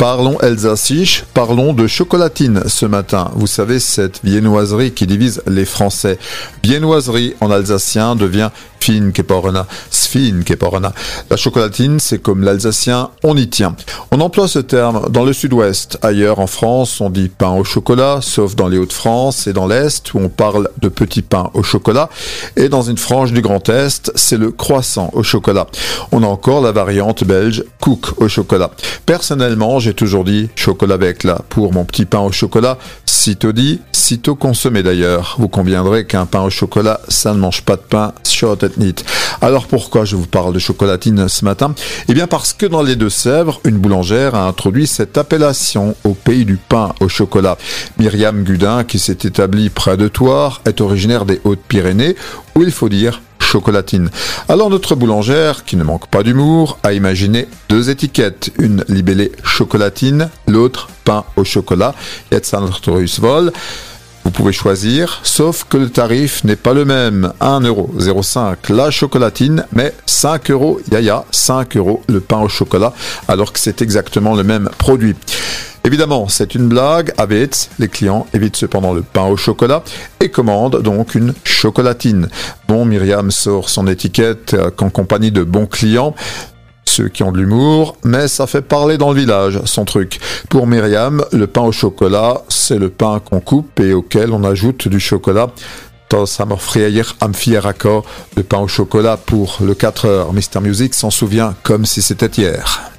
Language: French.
Parlons Alsaciche, parlons de chocolatine ce matin. Vous savez, cette viennoiserie qui divise les Français. Viennoiserie en alsacien devient Finkeporna, Sfinkeporna. La chocolatine, c'est comme l'alsacien, on y tient. On emploie ce terme dans le sud-ouest. Ailleurs en France, on dit pain au chocolat, sauf dans les Hauts-de-France et dans l'Est où on parle de petit pain au chocolat. Et dans une frange du Grand Est, c'est le croissant au chocolat. On a encore la variante belge cook au chocolat. Personnellement, j'ai toujours dit chocolat avec là pour mon petit pain au chocolat. Sitôt dit, sitôt consommé d'ailleurs. Vous conviendrez qu'un pain au chocolat, ça ne mange pas de pain alors pourquoi je vous parle de chocolatine ce matin? Eh bien parce que dans les Deux-Sèvres, une a introduit cette appellation au pays du pain au chocolat. Myriam Gudin, qui s'est établie près de Toire, est originaire des Hautes-Pyrénées, où il faut dire chocolatine. Alors notre boulangère, qui ne manque pas d'humour, a imaginé deux étiquettes, une libellée chocolatine, l'autre pain au chocolat. vol. Pouvez choisir, sauf que le tarif n'est pas le même. 1,05€ la chocolatine, mais 5 euros, yaya, 5 euros le pain au chocolat, alors que c'est exactement le même produit. Évidemment, c'est une blague. Avec les clients évitent cependant le pain au chocolat et commandent donc une chocolatine. Bon, Myriam sort son étiquette euh, qu'en compagnie de bons clients ceux qui ont de l'humour, mais ça fait parler dans le village, son truc. Pour Myriam, le pain au chocolat, c'est le pain qu'on coupe et auquel on ajoute du chocolat. Le pain au chocolat pour le 4 heures. Mister Music s'en souvient comme si c'était hier.